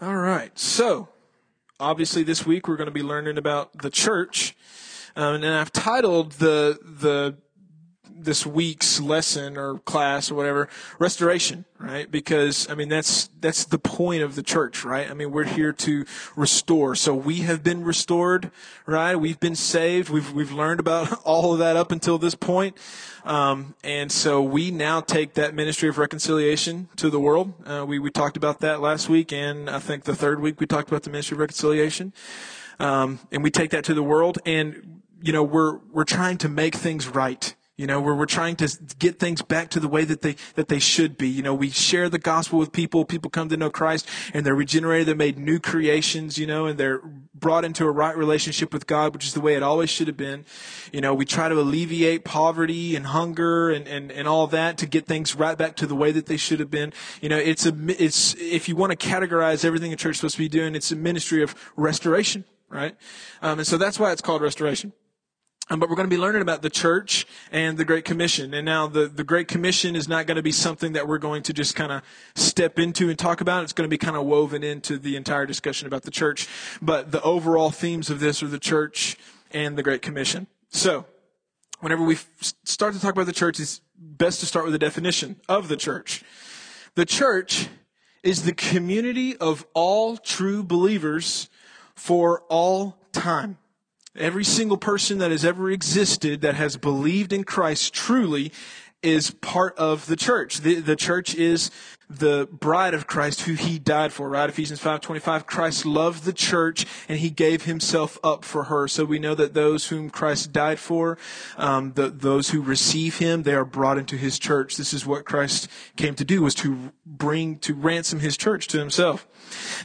All right. So, obviously, this week we're going to be learning about the church, um, and I've titled the the this week's lesson or class or whatever restoration right? Because i mean that's that's the point of the church right? I mean we're here to restore. So we have been restored right? We've been saved. We've we've learned about all of that up until this point. Um, and so we now take that ministry of reconciliation to the world. Uh, we we talked about that last week and i think the third week we talked about the ministry of reconciliation. Um, and we take that to the world and you know we're we're trying to make things right you know, where we're trying to get things back to the way that they, that they should be. You know, we share the gospel with people. People come to know Christ and they're regenerated. They're made new creations, you know, and they're brought into a right relationship with God, which is the way it always should have been. You know, we try to alleviate poverty and hunger and, and, and all that to get things right back to the way that they should have been. You know, it's a, it's, if you want to categorize everything a church is supposed to be doing, it's a ministry of restoration, right? Um, and so that's why it's called restoration. Um, but we're going to be learning about the church and the Great Commission. And now the, the Great Commission is not going to be something that we're going to just kind of step into and talk about. It's going to be kind of woven into the entire discussion about the church. But the overall themes of this are the church and the Great Commission. So, whenever we start to talk about the church, it's best to start with a definition of the church. The church is the community of all true believers for all time. Every single person that has ever existed that has believed in Christ truly is part of the church. The, the church is the bride of Christ who he died for, right? Ephesians 5:25 Christ loved the church and he gave himself up for her. So we know that those whom Christ died for, um, the, those who receive him, they are brought into his church. This is what Christ came to do was to bring to ransom his church to himself.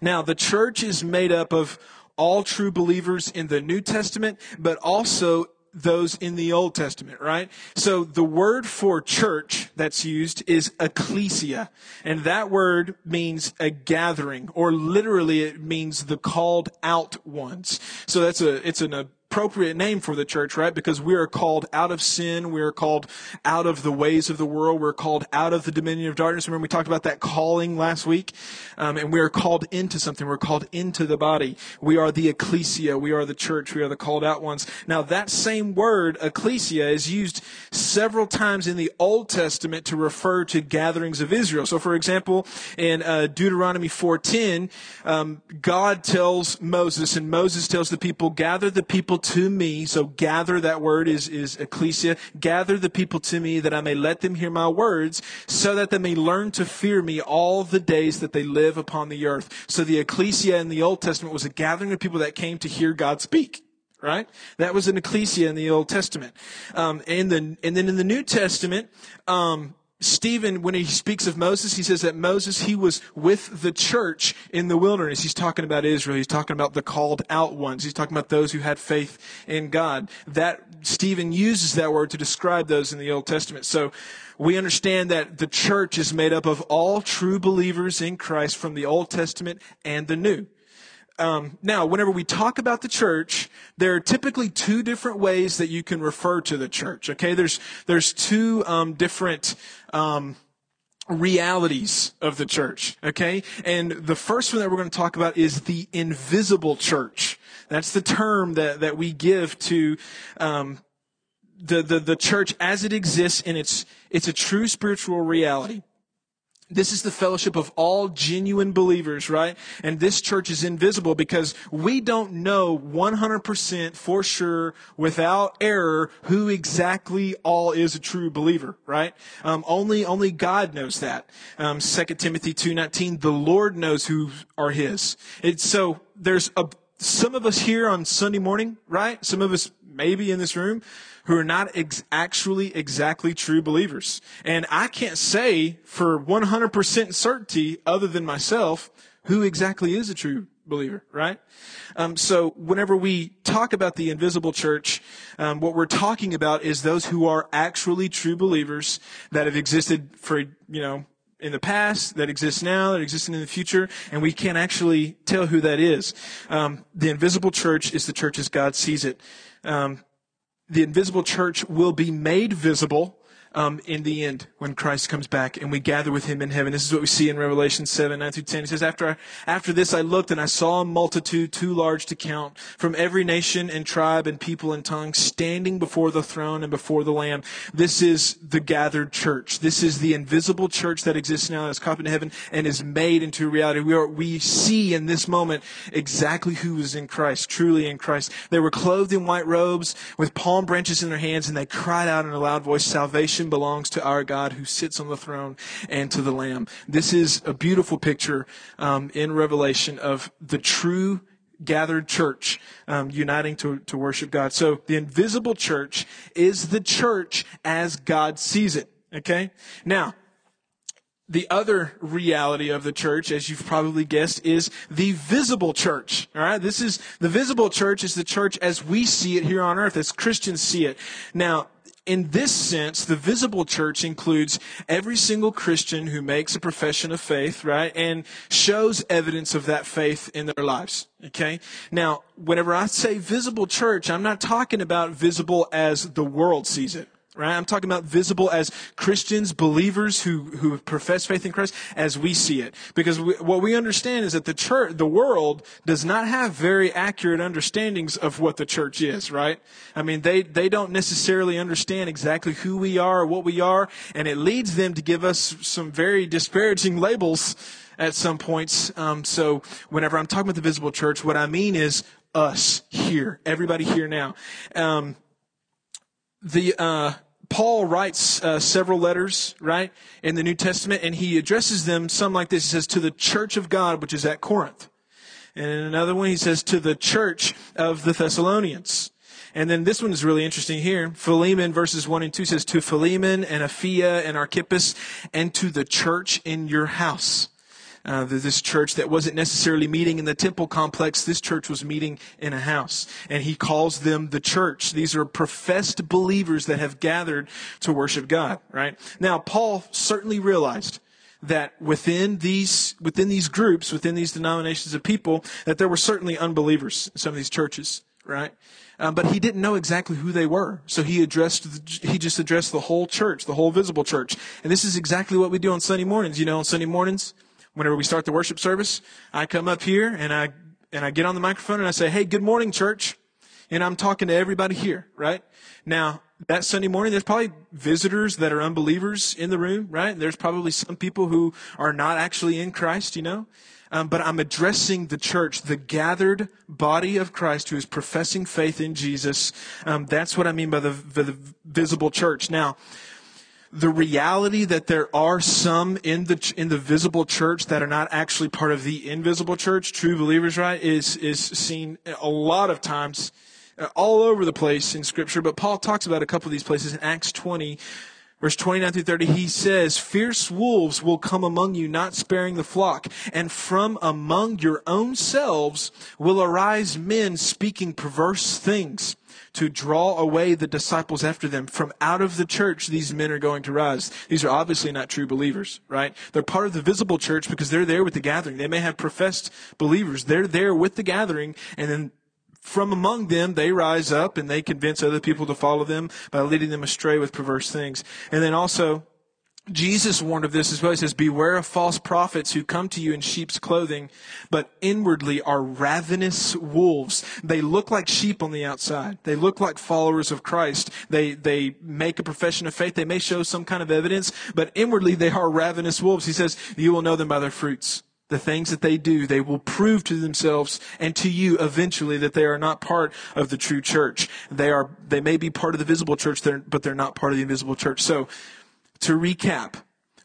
Now, the church is made up of all true believers in the New Testament, but also those in the Old Testament, right? So the word for church that's used is ecclesia. And that word means a gathering, or literally it means the called out ones. So that's a, it's an appropriate name for the church, right? Because we are called out of sin. We are called out of the ways of the world. We're called out of the dominion of darkness. Remember we talked about that calling last week? Um, and we are called into something. We're called into the body. We are the ecclesia. We are the church. We are the called out ones. Now that same word, ecclesia, is used several times in the Old Testament to refer to gatherings of Israel. So for example, in uh, Deuteronomy 4.10, um, God tells Moses, and Moses tells the people, gather the people to me. So gather, that word is, is ecclesia. Gather the people to me that I may let them hear my words so that they may learn to fear me all the days that they live upon the earth. So the ecclesia in the Old Testament was a gathering of people that came to hear God speak right? That was an ecclesia in the Old Testament. Um, and then, and then in the New Testament, um, Stephen, when he speaks of Moses, he says that Moses, he was with the church in the wilderness. He's talking about Israel. He's talking about the called out ones. He's talking about those who had faith in God. That, Stephen uses that word to describe those in the Old Testament. So, we understand that the church is made up of all true believers in Christ from the Old Testament and the New. Um, now, whenever we talk about the church, there are typically two different ways that you can refer to the church. Okay, there's there's two um, different. Um, realities of the church. Okay? And the first one that we're going to talk about is the invisible church. That's the term that, that we give to, um, the, the, the church as it exists in it's, it's a true spiritual reality. This is the fellowship of all genuine believers, right? And this church is invisible because we don't know 100% for sure, without error, who exactly all is a true believer, right? Um, only, only God knows that. Um, 2 Timothy 2.19, the Lord knows who are His. It's so, there's a, some of us here on Sunday morning, right? Some of us maybe in this room who are not ex- actually exactly true believers. And I can't say for 100% certainty, other than myself, who exactly is a true believer, right? Um, so whenever we talk about the invisible church, um, what we're talking about is those who are actually true believers that have existed for, you know, in the past, that exists now, that exists in the future, and we can't actually tell who that is. Um, the invisible church is the church as God sees it. Um, the invisible church will be made visible um, in the end when Christ comes back and we gather with him in heaven. This is what we see in Revelation 7, 9 through 10. He says, after, after this I looked and I saw a multitude too large to count from every nation and tribe and people and tongue standing before the throne and before the Lamb. This is the gathered church. This is the invisible church that exists now that's caught in heaven and is made into reality. We, are, we see in this moment exactly who is in Christ, truly in Christ. They were clothed in white robes with palm branches in their hands and they cried out in a loud voice, salvation salvation belongs to our God who sits on the throne and to the Lamb. This is a beautiful picture um, in Revelation of the true gathered church um, uniting to, to worship God. So the invisible church is the church as God sees it. Okay? Now, the other reality of the church, as you've probably guessed, is the visible church. All right. This is the visible church is the church as we see it here on earth, as Christians see it. Now, in this sense, the visible church includes every single Christian who makes a profession of faith, right? And shows evidence of that faith in their lives. Okay? Now, whenever I say visible church, I'm not talking about visible as the world sees it right? I'm talking about visible as Christians, believers who, who profess faith in Christ as we see it. Because we, what we understand is that the church, the world does not have very accurate understandings of what the church is, right? I mean, they, they don't necessarily understand exactly who we are what we are, and it leads them to give us some very disparaging labels at some points. Um, so whenever I'm talking about the visible church, what I mean is us here, everybody here now. Um, the uh, Paul writes uh, several letters, right, in the New Testament, and he addresses them some like this. He says, To the church of God, which is at Corinth. And in another one, he says, To the church of the Thessalonians. And then this one is really interesting here. Philemon verses 1 and 2 says, To Philemon and Apphia and Archippus, and to the church in your house uh, this church that wasn't necessarily meeting in the temple complex. This church was meeting in a house. And he calls them the church. These are professed believers that have gathered to worship God, right? Now, Paul certainly realized that within these within these groups, within these denominations of people, that there were certainly unbelievers in some of these churches, right? Um, but he didn't know exactly who they were, so he addressed the, he just addressed the whole church, the whole visible church, and this is exactly what we do on Sunday mornings. You know, on Sunday mornings, whenever we start the worship service, I come up here and I and I get on the microphone and I say, "Hey, good morning, church," and I'm talking to everybody here, right? Now that Sunday morning, there's probably visitors that are unbelievers in the room, right? There's probably some people who are not actually in Christ, you know. Um, but I'm addressing the church, the gathered body of Christ who is professing faith in Jesus. Um, that's what I mean by the, the visible church. Now, the reality that there are some in the in the visible church that are not actually part of the invisible church, true believers, right, is is seen a lot of times uh, all over the place in Scripture. But Paul talks about a couple of these places in Acts 20. Verse 29 through 30, he says, Fierce wolves will come among you, not sparing the flock. And from among your own selves will arise men speaking perverse things to draw away the disciples after them. From out of the church, these men are going to rise. These are obviously not true believers, right? They're part of the visible church because they're there with the gathering. They may have professed believers. They're there with the gathering and then from among them, they rise up and they convince other people to follow them by leading them astray with perverse things. And then also, Jesus warned of this as well. He says, Beware of false prophets who come to you in sheep's clothing, but inwardly are ravenous wolves. They look like sheep on the outside. They look like followers of Christ. They, they make a profession of faith. They may show some kind of evidence, but inwardly they are ravenous wolves. He says, You will know them by their fruits. The things that they do, they will prove to themselves and to you eventually that they are not part of the true church. They are, they may be part of the visible church, but they're not part of the invisible church. So, to recap,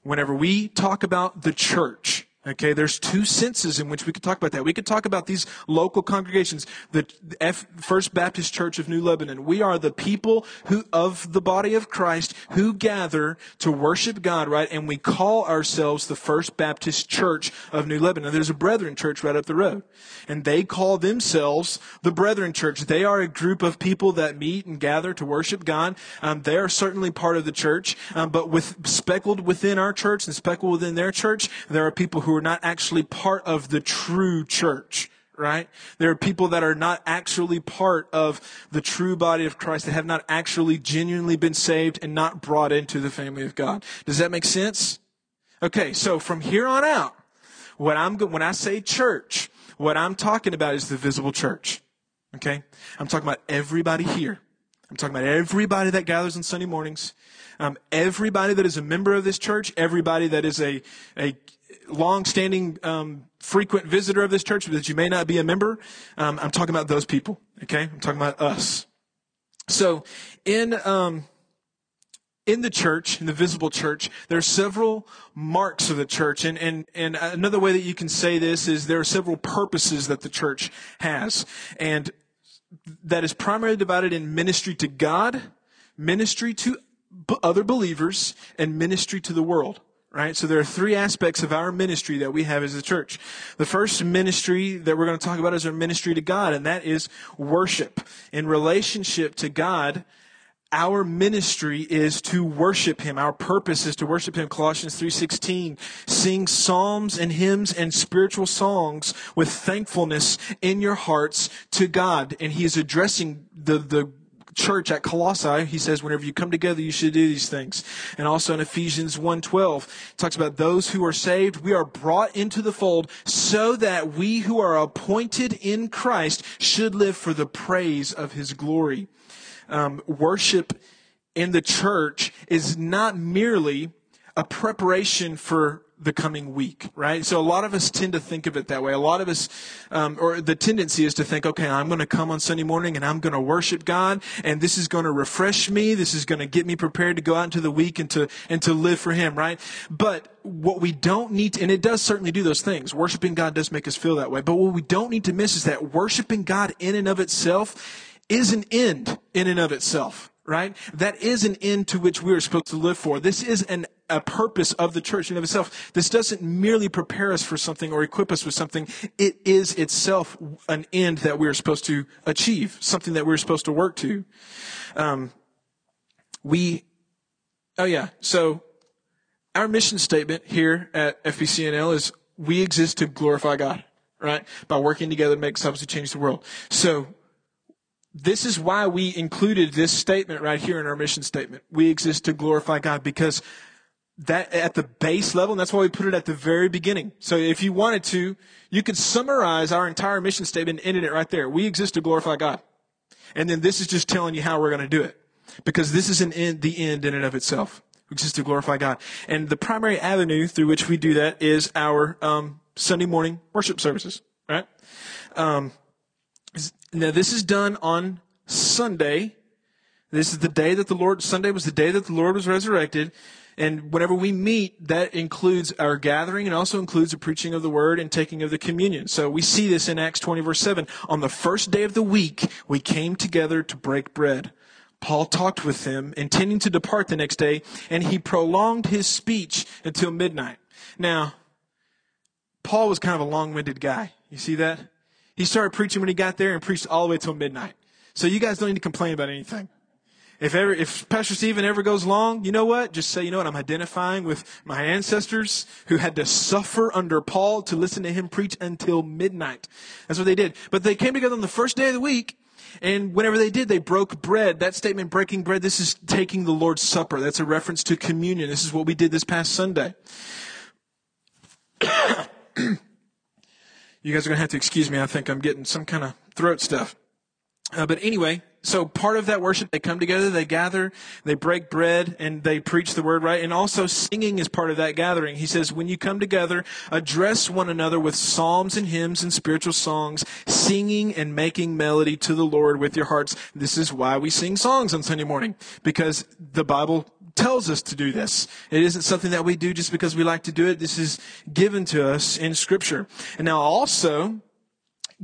whenever we talk about the church, Okay, there's two senses in which we could talk about that. We could talk about these local congregations, the F, First Baptist Church of New Lebanon. We are the people who, of the body of Christ who gather to worship God, right? And we call ourselves the First Baptist Church of New Lebanon. There's a Brethren Church right up the road. And they call themselves the Brethren Church. They are a group of people that meet and gather to worship God. Um, they are certainly part of the church. Um, but with, speckled within our church and speckled within their church, there are people who are not actually part of the true church right? There are people that are not actually part of the true body of Christ that have not actually genuinely been saved and not brought into the family of God. Does that make sense? Okay, so from here on out, what I'm when I say church, what I'm talking about is the visible church. Okay? I'm talking about everybody here. I'm talking about everybody that gathers on Sunday mornings. Um, everybody that is a member of this church, everybody that is a, a long-standing, um, frequent visitor of this church, but that you may not be a member. Um, I'm talking about those people. Okay? I'm talking about us. So, in, um, in the church, in the visible church, there are several marks of the church. And, and, and another way that you can say this is there are several purposes that the church has. And that is primarily divided in ministry to God, ministry to other believers, and ministry to the world. Right? So there are three aspects of our ministry that we have as a church. The first ministry that we're going to talk about is our ministry to God, and that is worship. In relationship to God, our ministry is to worship him our purpose is to worship him colossians 3.16 sing psalms and hymns and spiritual songs with thankfulness in your hearts to god and he is addressing the, the church at colossae he says whenever you come together you should do these things. And also in ephesians 1.12 talks about those who are saved we are brought into the fold so that we who are appointed in christ should live for the praise of his glory. Um, worship in the church is not merely a preparation for the coming week, right? So a lot of us tend to think of it that way. A lot of us, um, or the tendency is to think, okay, I'm going to come on Sunday morning and I'm going to worship God, and this is going to refresh me. This is going to get me prepared to go out into the week and to and to live for Him, right? But what we don't need, to, and it does certainly do those things. Worshiping God does make us feel that way. But what we don't need to miss is that worshiping God in and of itself is an end in and of itself, right? That is an end to which we are supposed to live for. This is an, a purpose of the church in of itself. This doesn't merely prepare us for something or equip us with something. It is itself an end that we are supposed to achieve, something that we're supposed to work to. Um, we, oh yeah, so our mission statement here at FBCNL is we exist to glorify God, right? By working together to make disciples to change the world. So this is why we included this statement right here in our mission statement. We exist to glorify God because that at the base level, and that's why we put it at the very beginning. So if you wanted to, you could summarize our entire mission statement and end it right there. We exist to glorify God. And then this is just telling you how we're going to do it. Because this is an end, the end in and of itself. We exist to glorify God. And the primary avenue through which we do that is our um, Sunday morning worship services, right? Um, now, this is done on Sunday. This is the day that the Lord, Sunday was the day that the Lord was resurrected. And whenever we meet, that includes our gathering and also includes the preaching of the word and taking of the communion. So we see this in Acts 20 verse 7. On the first day of the week, we came together to break bread. Paul talked with them, intending to depart the next day, and he prolonged his speech until midnight. Now, Paul was kind of a long-winded guy. You see that? He started preaching when he got there and preached all the way till midnight. So you guys don't need to complain about anything. If ever, if Pastor Stephen ever goes long, you know what? Just say, you know what? I'm identifying with my ancestors who had to suffer under Paul to listen to him preach until midnight. That's what they did. But they came together on the first day of the week. And whenever they did, they broke bread. That statement, breaking bread, this is taking the Lord's Supper. That's a reference to communion. This is what we did this past Sunday. You guys are going to have to excuse me. I think I'm getting some kind of throat stuff. Uh, but anyway, so part of that worship, they come together, they gather, they break bread, and they preach the word, right? And also singing is part of that gathering. He says, when you come together, address one another with psalms and hymns and spiritual songs, singing and making melody to the Lord with your hearts. This is why we sing songs on Sunday morning, because the Bible tells us to do this. It isn't something that we do just because we like to do it. This is given to us in scripture. And now also,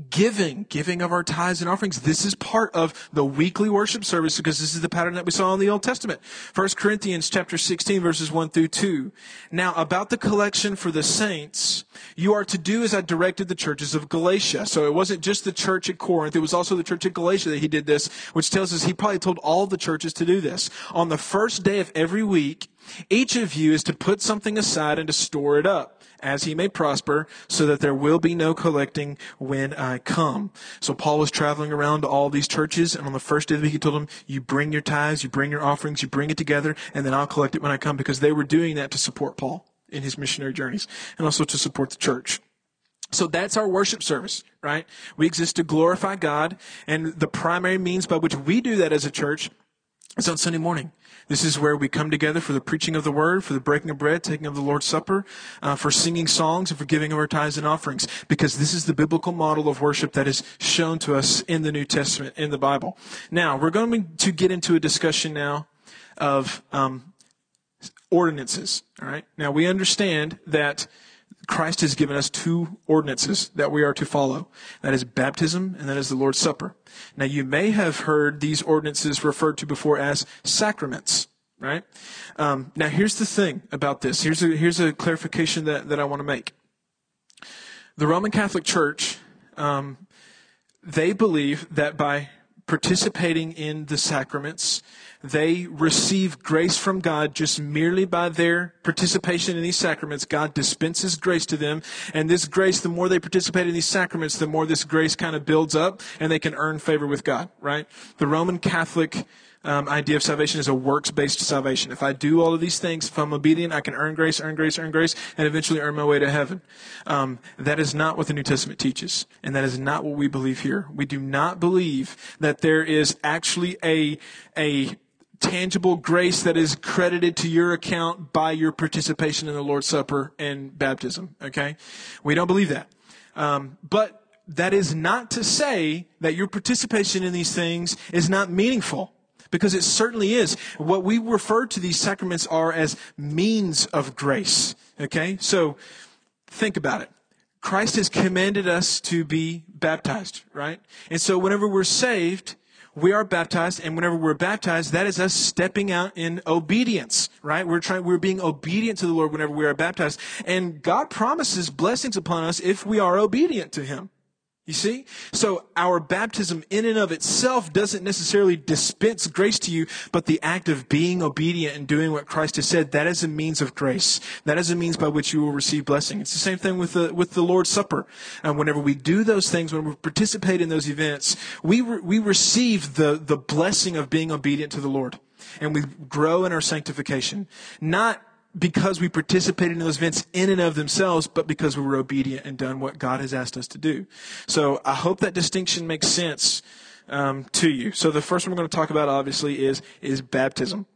giving, giving of our tithes and offerings. This is part of the weekly worship service because this is the pattern that we saw in the Old Testament. 1 Corinthians chapter 16 verses 1 through 2. Now about the collection for the saints, you are to do as I directed the churches of Galatia. So it wasn't just the church at Corinth, it was also the church at Galatia that he did this, which tells us he probably told all the churches to do this. On the first day of every week, Each of you is to put something aside and to store it up as he may prosper, so that there will be no collecting when I come. So Paul was traveling around to all these churches, and on the first day of the week, he told them, You bring your tithes, you bring your offerings, you bring it together, and then I'll collect it when I come, because they were doing that to support Paul in his missionary journeys, and also to support the church. So that's our worship service, right? We exist to glorify God, and the primary means by which we do that as a church is on Sunday morning. This is where we come together for the preaching of the word, for the breaking of bread, taking of the Lord's Supper, uh, for singing songs, and for giving of our tithes and offerings. Because this is the biblical model of worship that is shown to us in the New Testament, in the Bible. Now, we're going to get into a discussion now of um, ordinances. All right. Now, we understand that Christ has given us two ordinances that we are to follow. That is baptism and that is the Lord's Supper. Now you may have heard these ordinances referred to before as sacraments, right? Um, now here's the thing about this. Here's a, here's a clarification that, that I want to make. The Roman Catholic Church, um, they believe that by participating in the sacraments, they receive grace from God just merely by their participation in these sacraments. God dispenses grace to them. And this grace, the more they participate in these sacraments, the more this grace kind of builds up and they can earn favor with God, right? The Roman Catholic um, idea of salvation is a works-based salvation. If I do all of these things, if I'm obedient, I can earn grace, earn grace, earn grace, and eventually earn my way to heaven. Um, that is not what the New Testament teaches, and that is not what we believe here. We do not believe that there is actually a a tangible grace that is credited to your account by your participation in the Lord's Supper and baptism. Okay? We don't believe that. Um, but that is not to say that your participation in these things is not meaningful. Because it certainly is. What we refer to these sacraments are as means of grace. Okay? So, think about it. Christ has commanded us to be baptized, right? And so whenever we're saved, we are baptized, and whenever we're baptized, that is us stepping out in obedience, right? We're trying, we're being obedient to the Lord whenever we are baptized. And God promises blessings upon us if we are obedient to Him. You see? So our baptism in and of itself doesn't necessarily dispense grace to you, but the act of being obedient and doing what Christ has said, that is a means of grace. That is a means by which you will receive blessing. It's the same thing with the, with the Lord's Supper. And whenever we do those things, when we participate in those events, we, re- we receive the, the blessing of being obedient to the Lord. And we grow in our sanctification. Not because we participated in those events in and of themselves, but because we were obedient and done what God has asked us to do. So I hope that distinction makes sense um, to you. So the first one we're going to talk about, obviously, is is baptism.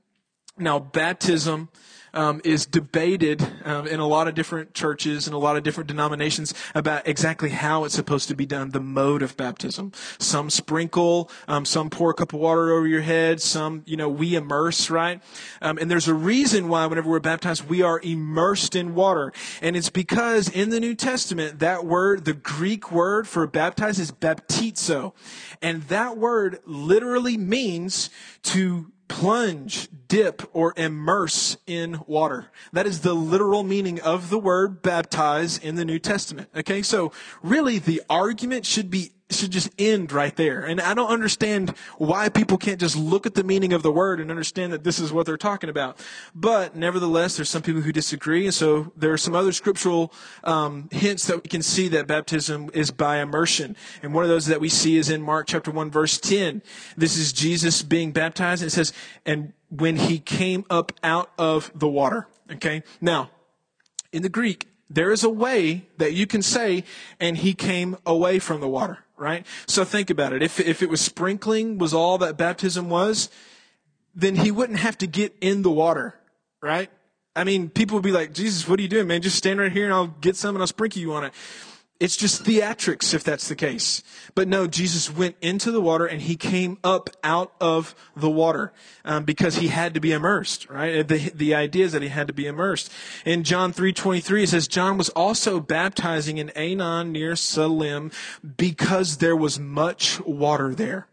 Now, baptism um, is debated um, in a lot of different churches and a lot of different denominations about exactly how it's supposed to be done, the mode of baptism. Some sprinkle, um, some pour a cup of water over your head, some, you know, we immerse, right? Um, and there's a reason why whenever we're baptized, we are immersed in water. And it's because in the New Testament, that word, the Greek word for baptize is baptizo. And that word literally means to plunge, dip, or immerse in water. That is the literal meaning of the word baptize in the New Testament. Okay, so really the argument should be should just end right there. And I don't understand why people can't just look at the meaning of the word and understand that this is what they're talking about. But nevertheless, there's some people who disagree, and so there are some other scriptural um, hints that we can see that baptism is by immersion. And one of those that we see is in Mark chapter one, verse ten. This is Jesus being baptized, and it says, "And when he came up out of the water." Okay, now in the Greek, there is a way that you can say, and he came away from the water right? So think about it. If, if it was sprinkling was all that baptism was, then he wouldn't have to get in the water, right? I mean, people would be like, Jesus, what are you doing, man? Just stand right here and I'll get some and I'll sprinkle you on it. It's just theatrics if that's the case. But no, Jesus went into the water and he came up out of the water um, because he had to be immersed, right? The, the idea is that he had to be immersed. In John 3.23 it says, John was also baptizing in Aenon near Salim because there was much water there.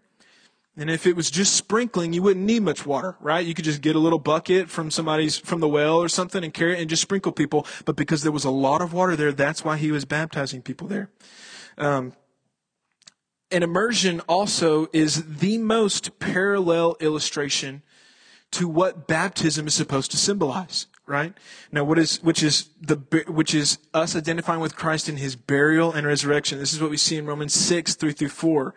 And if it was just sprinkling, you wouldn't need much water, right? You could just get a little bucket from somebody's, from the well or something and carry it and just sprinkle people. But because there was a lot of water there, that's why he was baptizing people there. Um, and immersion also is the most parallel illustration to what baptism is supposed to symbolize right? Now, what is which is the which is us identifying with Christ in His burial and resurrection. This is what we see in Romans six three through four.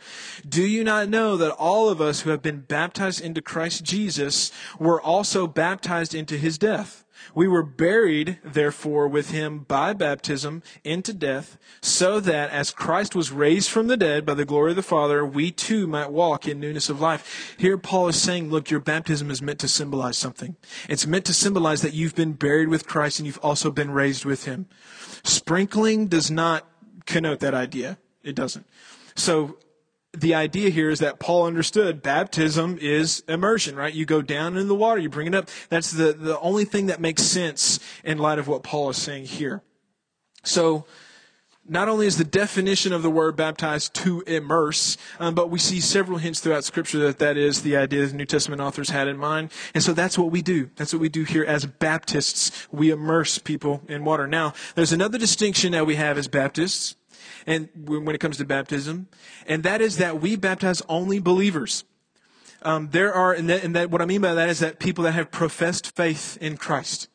Do you not know that all of us who have been baptized into Christ Jesus were also baptized into His death? We were buried, therefore, with him by baptism into death, so that as Christ was raised from the dead by the glory of the Father, we too might walk in newness of life. Here, Paul is saying, look, your baptism is meant to symbolize something. It's meant to symbolize that you've been buried with Christ and you've also been raised with him. Sprinkling does not connote that idea. It doesn't. So the idea here is that Paul understood baptism is immersion, right? You go down in the water, you bring it up. That's the, the only thing that makes sense in light of what Paul is saying here. So, not only is the definition of the word baptized to immerse, um, but we see several hints throughout Scripture that that is the idea the New Testament authors had in mind. And so that's what we do. That's what we do here as Baptists. We immerse people in water. Now, there's another distinction that we have as Baptists and when it comes to baptism, and that is that we baptize only believers. Um, there are, and that, and that, what I mean by that is that people that have professed faith in Christ.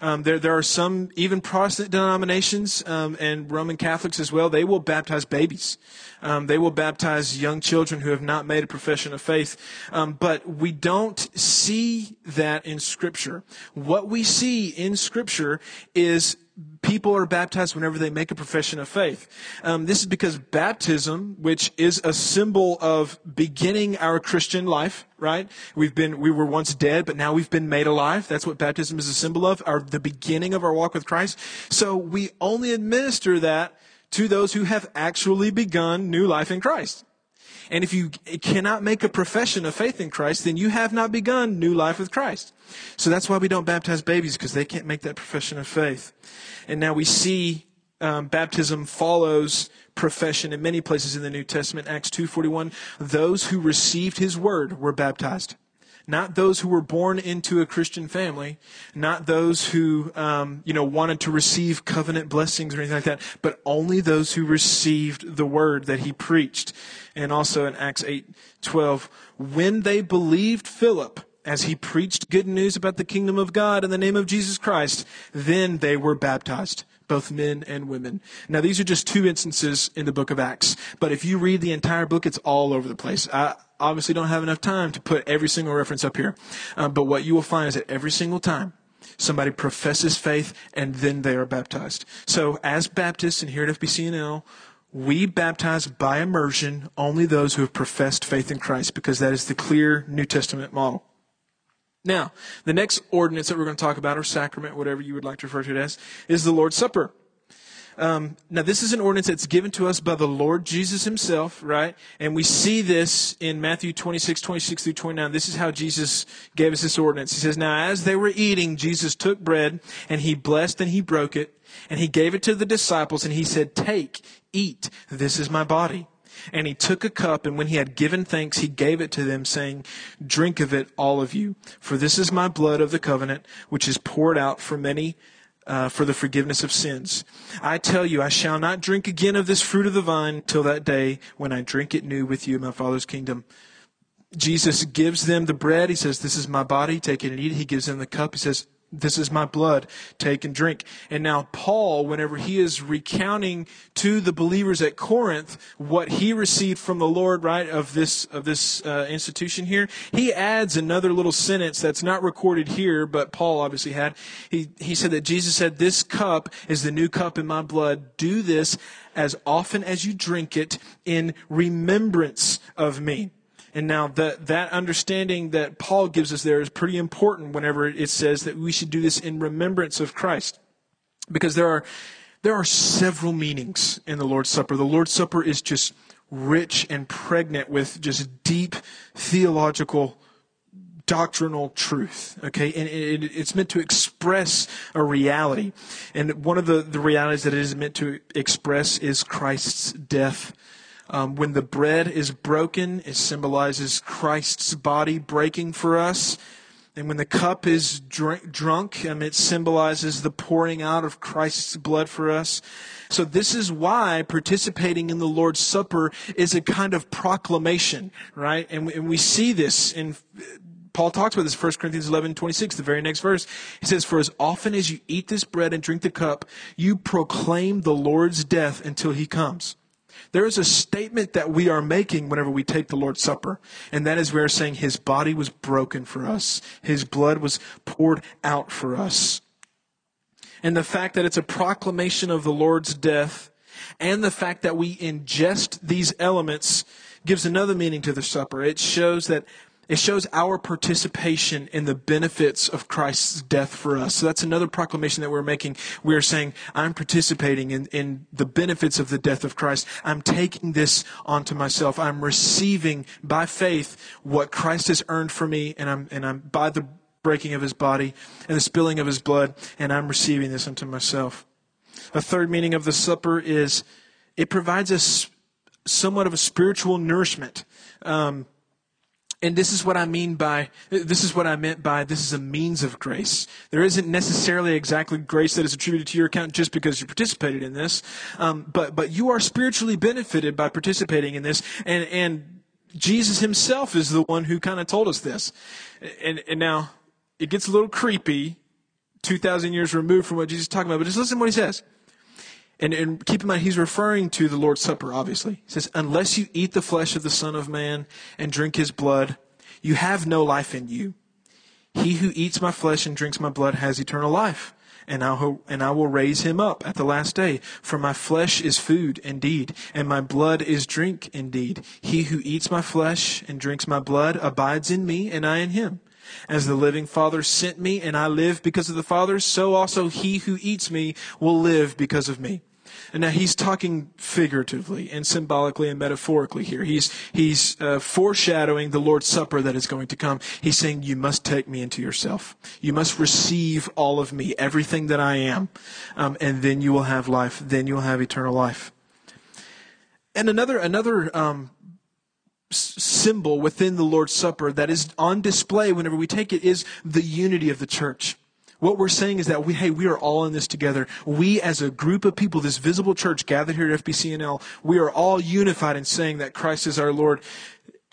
Um, there, there are some, even Protestant denominations um, and Roman Catholics as well, they will baptize babies. Um, they will baptize young children who have not made a profession of faith. Um, but we don't see that in Scripture. What we see in Scripture is people are baptized whenever they make a profession of faith. Um, this is because baptism, which is a symbol of beginning our Christian life, right? We've been, we were once dead, but now we've been made alive. That's what baptism is a symbol of, our, the beginning of our walk with Christ. So we only administer that to those who have actually begun new life in Christ. And if you cannot make a profession of faith in Christ, then you have not begun new life with Christ. So that's why we don't baptize babies, because they can't make that profession of faith. And now we see um, baptism follows profession in many places in the New Testament. Acts 2.41, those who received his word were baptized not those who were born into a Christian family, not those who, um, you know, wanted to receive covenant blessings or anything like that, but only those who received the word that he preached. And also in Acts 8, 12, when they believed Philip, as he preached good news about the kingdom of God in the name of Jesus Christ, then they were baptized both men and women. Now, these are just two instances in the book of Acts, but if you read the entire book, it's all over the place. I obviously don't have enough time to put every single reference up here, um, but what you will find is that every single time somebody professes faith and then they are baptized. So, as Baptists and here at FBCNL, we baptize by immersion only those who have professed faith in Christ because that is the clear New Testament model. Now, the next ordinance that we're going to talk about, or sacrament, whatever you would like to refer to it as, is the Lord's Supper. Um, now, this is an ordinance that's given to us by the Lord Jesus himself, right? And we see this in Matthew 26, 26 through 29. This is how Jesus gave us this ordinance. He says, Now, as they were eating, Jesus took bread, and he blessed and he broke it, and he gave it to the disciples, and he said, Take, eat, this is my body. And he took a cup, and when he had given thanks, he gave it to them, saying, Drink of it, all of you, for this is my blood of the covenant, which is poured out for many uh, for the forgiveness of sins. I tell you, I shall not drink again of this fruit of the vine till that day when I drink it new with you in my Father's kingdom. Jesus gives them the bread. He says, This is my body. Take it and eat it. He gives them the cup. He says, this is my blood. Take and drink. And now, Paul, whenever he is recounting to the believers at Corinth what he received from the Lord, right, of this, of this uh, institution here, he adds another little sentence that's not recorded here, but Paul obviously had. He, he said that Jesus said, This cup is the new cup in my blood. Do this as often as you drink it in remembrance of me. And now that, that understanding that Paul gives us there is pretty important whenever it says that we should do this in remembrance of Christ. Because there are, there are several meanings in the Lord's Supper. The Lord's Supper is just rich and pregnant with just deep theological doctrinal truth. Okay, and it, it's meant to express a reality. And one of the, the realities that it is meant to express is Christ's death um, when the bread is broken, it symbolizes Christ's body breaking for us. And when the cup is drink, drunk, um, it symbolizes the pouring out of Christ's blood for us. So this is why participating in the Lord's Supper is a kind of proclamation, right? And, and we see this in Paul talks about this in 1 Corinthians 11, 26, the very next verse. He says, For as often as you eat this bread and drink the cup, you proclaim the Lord's death until he comes. There is a statement that we are making whenever we take the Lord's Supper, and that is we are saying his body was broken for us. His blood was poured out for us. And the fact that it's a proclamation of the Lord's death and the fact that we ingest these elements gives another meaning to the supper. It shows that it shows our participation in the benefits of Christ's death for us. So that's another proclamation that we're making. We are saying, I'm participating in, in the benefits of the death of Christ. I'm taking this onto myself. I'm receiving by faith what Christ has earned for me, and I'm, and I'm by the breaking of his body and the spilling of his blood, and I'm receiving this unto myself. A third meaning of the supper is it provides us somewhat of a spiritual nourishment. Um, and this is what I mean by, this is what I meant by this is a means of grace. There isn't necessarily exactly grace that is attributed to your account just because you participated in this. Um, but, but you are spiritually benefited by participating in this. And, and Jesus himself is the one who kind of told us this. And, and now it gets a little creepy 2,000 years removed from what Jesus is talking about, but just listen to what he says. And, and, keep in mind, he's referring to the Lord's Supper, obviously. He says, Unless you eat the flesh of the Son of Man and drink his blood, you have no life in you. He who eats my flesh and drinks my blood has eternal life, and I, and I will raise him up at the last day. For my flesh is food indeed, and my blood is drink indeed. He who eats my flesh and drinks my blood abides in me, and I in him. As the living Father sent me, and I live because of the Father, so also he who eats me will live because of me. And now he's talking figuratively and symbolically and metaphorically here. He's, he's uh, foreshadowing the Lord's Supper that is going to come. He's saying, You must take me into yourself. You must receive all of me, everything that I am. Um, and then you will have life. Then you will have eternal life. And another, another um, symbol within the Lord's Supper that is on display whenever we take it is the unity of the church. What we're saying is that we, hey, we are all in this together. We as a group of people, this visible church gathered here at FBCNL, we are all unified in saying that Christ is our Lord.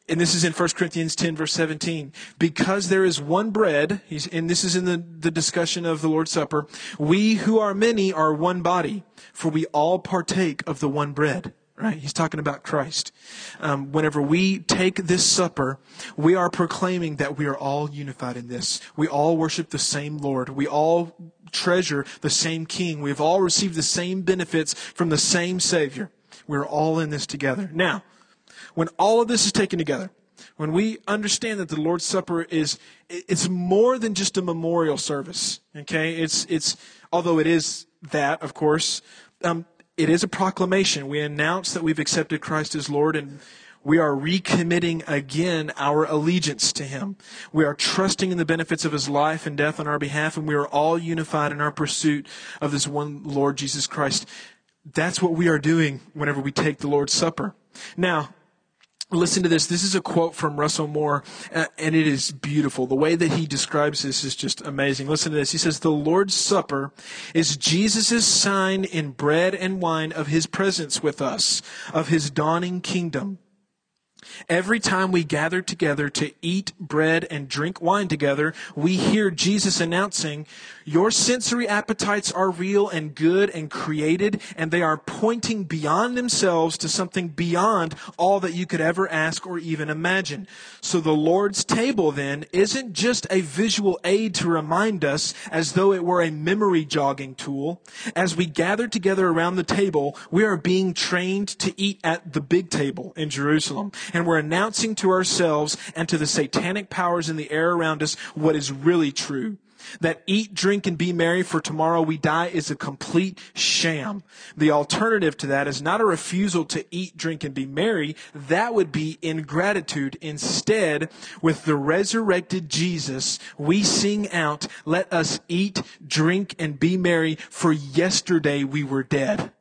And this is in 1 Corinthians 10 verse 17. Because there is one bread, and this is in the, the discussion of the Lord's Supper, we who are many are one body, for we all partake of the one bread right? He's talking about Christ. Um, whenever we take this supper, we are proclaiming that we are all unified in this. We all worship the same Lord. We all treasure the same King. We've all received the same benefits from the same Savior. We're all in this together. Now, when all of this is taken together, when we understand that the Lord's Supper is, it's more than just a memorial service, okay? It's, it's, although it is that, of course, um, it is a proclamation. We announce that we've accepted Christ as Lord and we are recommitting again our allegiance to Him. We are trusting in the benefits of His life and death on our behalf, and we are all unified in our pursuit of this one Lord Jesus Christ. That's what we are doing whenever we take the Lord's Supper. Now, Listen to this. This is a quote from Russell Moore, uh, and it is beautiful. The way that he describes this is just amazing. Listen to this. He says, The Lord's Supper is Jesus' sign in bread and wine of his presence with us, of his dawning kingdom. Every time we gather together to eat bread and drink wine together, we hear Jesus announcing, Your sensory appetites are real and good and created, and they are pointing beyond themselves to something beyond all that you could ever ask or even imagine. So the Lord's table then isn't just a visual aid to remind us as though it were a memory jogging tool. As we gather together around the table, we are being trained to eat at the big table in Jerusalem and we're announcing to ourselves and to the satanic powers in the air around us what is really true. That eat, drink, and be merry for tomorrow we die is a complete sham. The alternative to that is not a refusal to eat, drink, and be merry. That would be ingratitude. Instead, with the resurrected Jesus, we sing out, let us eat, drink, and be merry for yesterday we were dead.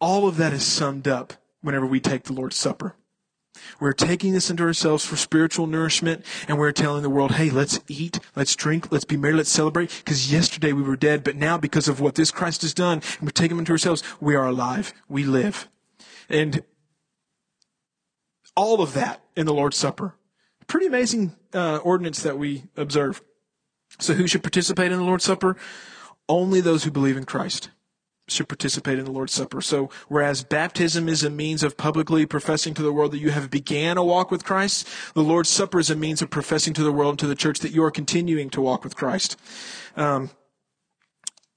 All of that is summed up whenever we take the Lord's Supper. We're taking this into ourselves for spiritual nourishment, and we're telling the world, hey, let's eat, let's drink, let's be merry, let's celebrate, because yesterday we were dead, but now because of what this Christ has done, and we're taking into ourselves, we are alive. We live. And all of that in the Lord's Supper Pretty amazing uh, ordinance that we observe. So, who should participate in the Lord's Supper? Only those who believe in Christ should participate in the Lord's Supper. So, whereas baptism is a means of publicly professing to the world that you have began a walk with Christ, the Lord's Supper is a means of professing to the world and to the church that you are continuing to walk with Christ. Um,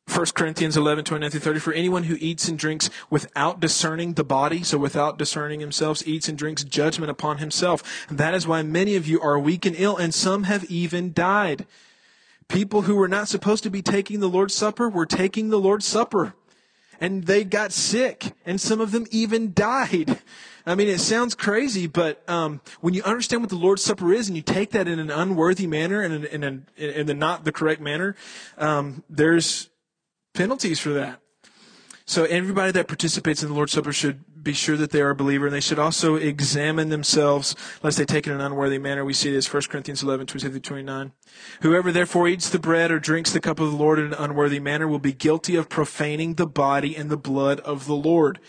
1 Corinthians 11, 29 through 30, for anyone who eats and drinks without discerning the body, so without discerning himself, eats and drinks judgment upon himself. And that is why many of you are weak and ill, and some have even died. People who were not supposed to be taking the Lord's Supper were taking the Lord's Supper. And they got sick, and some of them even died. I mean, it sounds crazy, but um, when you understand what the Lord's Supper is, and you take that in an unworthy manner and in, in, in, in the not the correct manner, um, there's penalties for that. So everybody that participates in the Lord's Supper should be sure that they are a believer, and they should also examine themselves, lest they take it in an unworthy manner. We see this 1 Corinthians 11, 27 29. Whoever therefore eats the bread or drinks the cup of the Lord in an unworthy manner will be guilty of profaning the body and the blood of the Lord.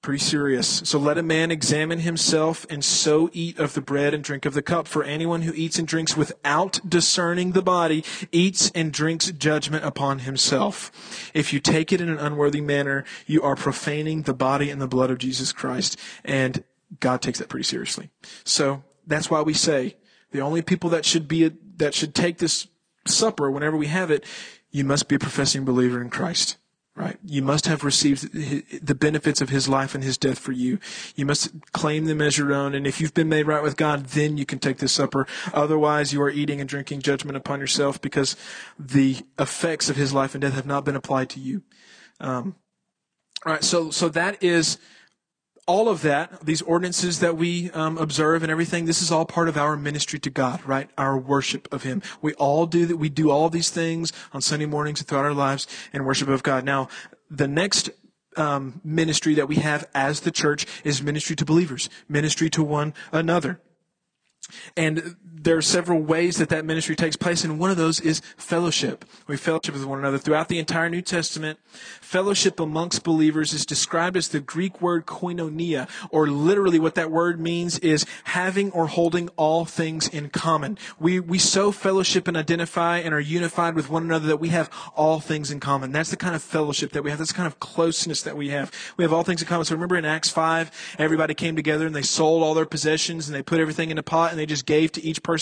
Pretty serious. So let a man examine himself and so eat of the bread and drink of the cup. For anyone who eats and drinks without discerning the body eats and drinks judgment upon himself. If you take it in an unworthy manner, you are profaning the body and the blood of Jesus Christ. And God takes that pretty seriously. So that's why we say the only people that should be, that should take this supper whenever we have it, you must be a professing believer in Christ. Right? You must have received the benefits of his life and his death for you. You must claim them as your own. And if you've been made right with God, then you can take this supper. Otherwise, you are eating and drinking judgment upon yourself because the effects of his life and death have not been applied to you. Um, all right. So, so that is all of that, these ordinances that we um, observe and everything, this is all part of our ministry to God, right? Our worship of Him. We all do that. We do all these things on Sunday mornings and throughout our lives in worship of God. Now, the next um, ministry that we have as the church is ministry to believers, ministry to one another. And there are several ways that that ministry takes place, and one of those is fellowship. We fellowship with one another. Throughout the entire New Testament, fellowship amongst believers is described as the Greek word koinonia, or literally what that word means is having or holding all things in common. We, we so fellowship and identify and are unified with one another that we have all things in common. That's the kind of fellowship that we have. That's the kind of closeness that we have. We have all things in common. So remember in Acts 5, everybody came together and they sold all their possessions and they put everything in a pot and they just gave to each person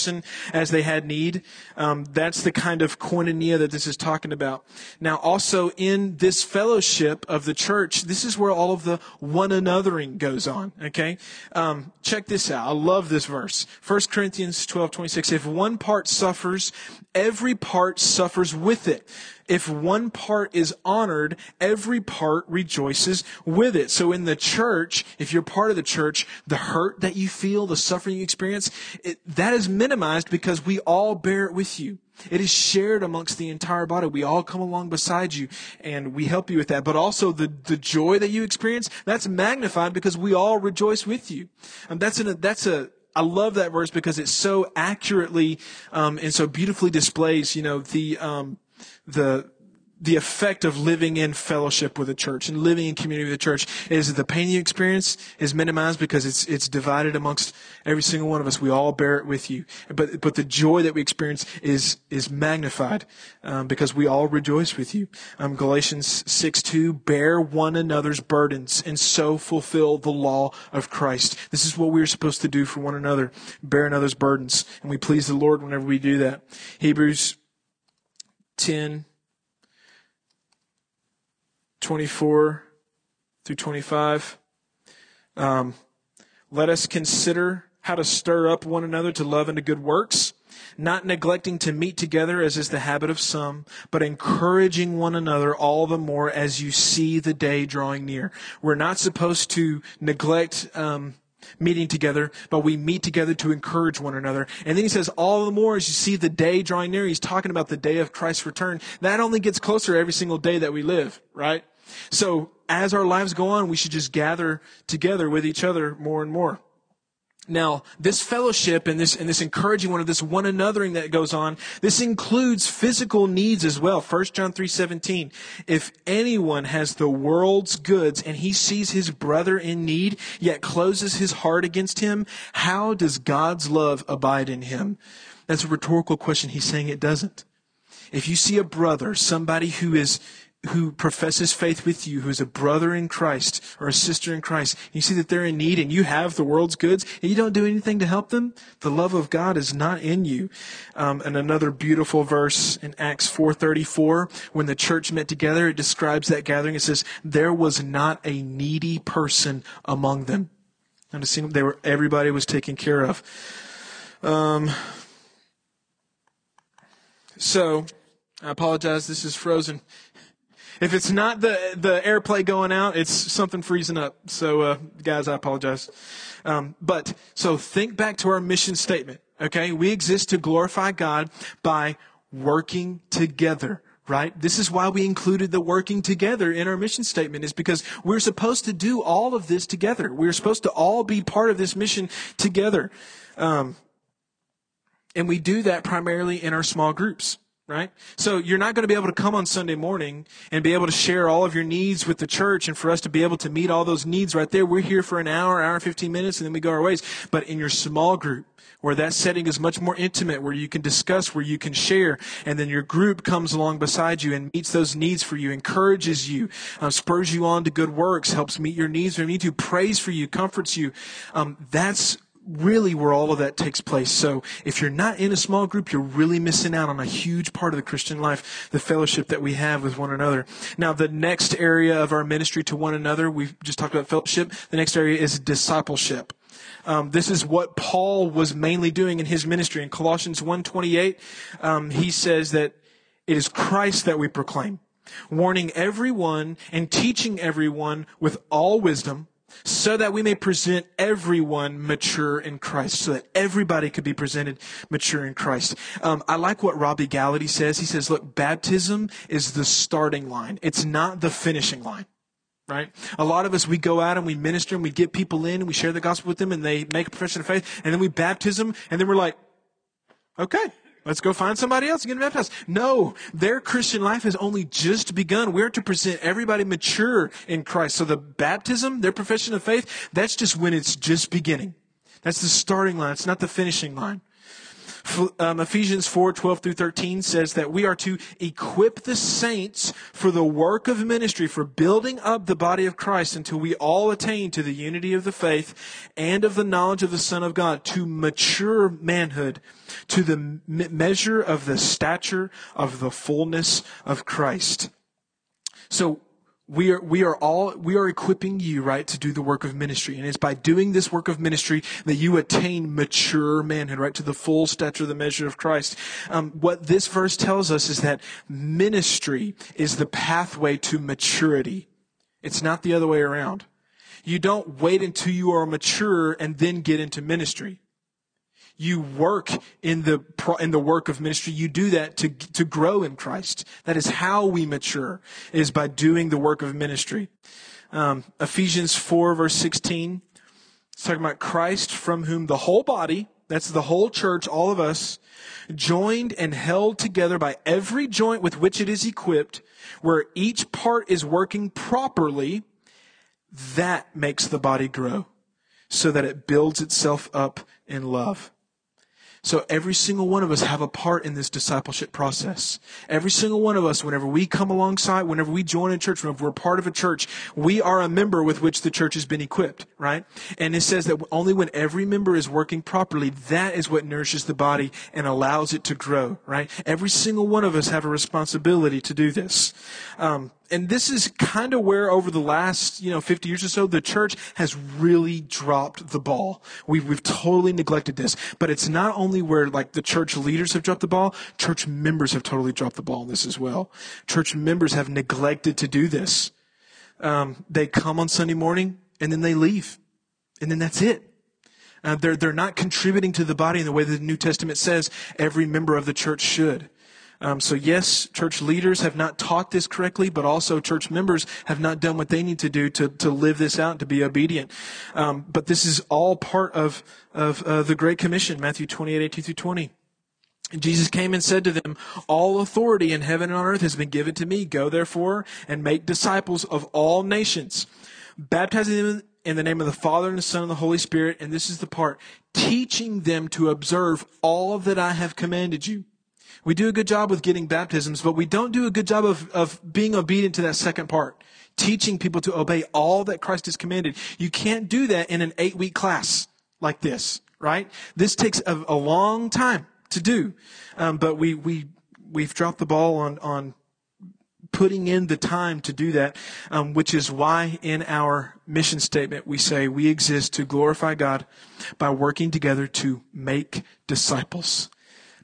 as they had need. Um, that's the kind of koinonia that this is talking about. Now, also in this fellowship of the church, this is where all of the one anothering goes on. Okay, um, check this out. I love this verse. 1 Corinthians 12, 26. If one part suffers, every part suffers with it. If one part is honored, every part rejoices with it. So in the church, if you're part of the church, the hurt that you feel, the suffering you experience, it, that is minimized because we all bear it with you. It is shared amongst the entire body. We all come along beside you and we help you with that. But also the, the joy that you experience, that's magnified because we all rejoice with you. And that's an, that's a, I love that verse because it so accurately um, and so beautifully displays, you know, the um, the the effect of living in fellowship with the church and living in community with the church is the pain you experience is minimized because it's it's divided amongst every single one of us. We all bear it with you, but but the joy that we experience is is magnified um, because we all rejoice with you. Um, Galatians six two bear one another's burdens and so fulfill the law of Christ. This is what we're supposed to do for one another: bear another's burdens, and we please the Lord whenever we do that. Hebrews 10, 24 through 25. Um, let us consider how to stir up one another to love and to good works, not neglecting to meet together as is the habit of some, but encouraging one another all the more as you see the day drawing near. We're not supposed to neglect um, meeting together, but we meet together to encourage one another. And then he says, all the more as you see the day drawing near, he's talking about the day of Christ's return. That only gets closer every single day that we live, right? So as our lives go on, we should just gather together with each other more and more. Now, this fellowship and this, and this encouraging one of this one anothering that goes on, this includes physical needs as well. 1 John 3 17. If anyone has the world's goods and he sees his brother in need, yet closes his heart against him, how does God's love abide in him? That's a rhetorical question. He's saying it doesn't. If you see a brother, somebody who is who professes faith with you, who is a brother in Christ or a sister in Christ, you see that they're in need and you have the world's goods and you don't do anything to help them, the love of God is not in you. Um, and another beautiful verse in Acts 4.34, when the church met together, it describes that gathering. It says, there was not a needy person among them. And seemed they were, everybody was taken care of. Um, so, I apologize. This is frozen. If it's not the the airplay going out, it's something freezing up. So, uh, guys, I apologize. Um, but so think back to our mission statement. Okay, we exist to glorify God by working together. Right? This is why we included the working together in our mission statement is because we're supposed to do all of this together. We're supposed to all be part of this mission together. Um, and we do that primarily in our small groups right? So you're not going to be able to come on Sunday morning and be able to share all of your needs with the church and for us to be able to meet all those needs right there. We're here for an hour, hour and 15 minutes and then we go our ways. But in your small group, where that setting is much more intimate, where you can discuss, where you can share, and then your group comes along beside you and meets those needs for you, encourages you, uh, spurs you on to good works, helps meet your needs where you need to, prays for you, comforts you. Um, that's really where all of that takes place. So if you're not in a small group, you're really missing out on a huge part of the Christian life, the fellowship that we have with one another. Now, the next area of our ministry to one another, we've just talked about fellowship. The next area is discipleship. Um, this is what Paul was mainly doing in his ministry. In Colossians 1.28, um, he says that it is Christ that we proclaim, warning everyone and teaching everyone with all wisdom, so that we may present everyone mature in Christ, so that everybody could be presented mature in Christ. Um, I like what Robby Gallaty says. He says, look, baptism is the starting line. It's not the finishing line. Right? A lot of us, we go out and we minister and we get people in and we share the gospel with them and they make a profession of faith and then we baptism and then we're like, okay, Let's go find somebody else and get baptized. No, their Christian life has only just begun. We're to present everybody mature in Christ. So the baptism, their profession of faith, that's just when it's just beginning. That's the starting line. It's not the finishing line. Um, Ephesians 4, 12 through 13 says that we are to equip the saints for the work of ministry, for building up the body of Christ until we all attain to the unity of the faith and of the knowledge of the Son of God, to mature manhood, to the measure of the stature of the fullness of Christ. So we are, we are all, we are equipping you, right, to do the work of ministry. And it's by doing this work of ministry that you attain mature manhood, right, to the full stature, of the measure of Christ. Um, what this verse tells us is that ministry is the pathway to maturity. It's not the other way around. You don't wait until you are mature and then get into ministry you work in the in the work of ministry. You do that to to grow in Christ. That is how we mature is by doing the work of ministry. Um, Ephesians four verse sixteen. It's talking about Christ from whom the whole body, that's the whole church, all of us, joined and held together by every joint with which it is equipped, where each part is working properly, that makes the body grow so that it builds itself up in love. So every single one of us have a part in this discipleship process. Every single one of us, whenever we come alongside, whenever we join a church, whenever we're part of a church, we are a member with which the church has been equipped, right? And it says that only when every member is working properly, that is what nourishes the body and allows it to grow, right? Every single one of us have a responsibility to do this. Um, and this is kind of where over the last, you know, 50 years or so, the church has really dropped the ball. We've, we've totally neglected this. But it's not only where like the church leaders have dropped the ball, church members have totally dropped the ball in this as well. Church members have neglected to do this. Um, they come on Sunday morning and then they leave. And then that's it. Uh, they're, they're not contributing to the body in the way that the New Testament says every member of the church should. Um, so yes, church leaders have not taught this correctly, but also church members have not done what they need to do to, to live this out, to be obedient. Um, but this is all part of, of uh, the Great Commission, Matthew 28, 18 through 20. And Jesus came and said to them, All authority in heaven and on earth has been given to me. Go therefore and make disciples of all nations, baptizing them in the name of the Father and the Son and the Holy Spirit. And this is the part, teaching them to observe all that I have commanded you. We do a good job with getting baptisms, but we don't do a good job of, of being obedient to that second part. Teaching people to obey all that Christ has commanded. You can't do that in an eight week class like this, right? This takes a, a long time to do. Um, but we, we, we've dropped the ball on, on putting in the time to do that, um, which is why in our mission statement we say we exist to glorify God by working together to make disciples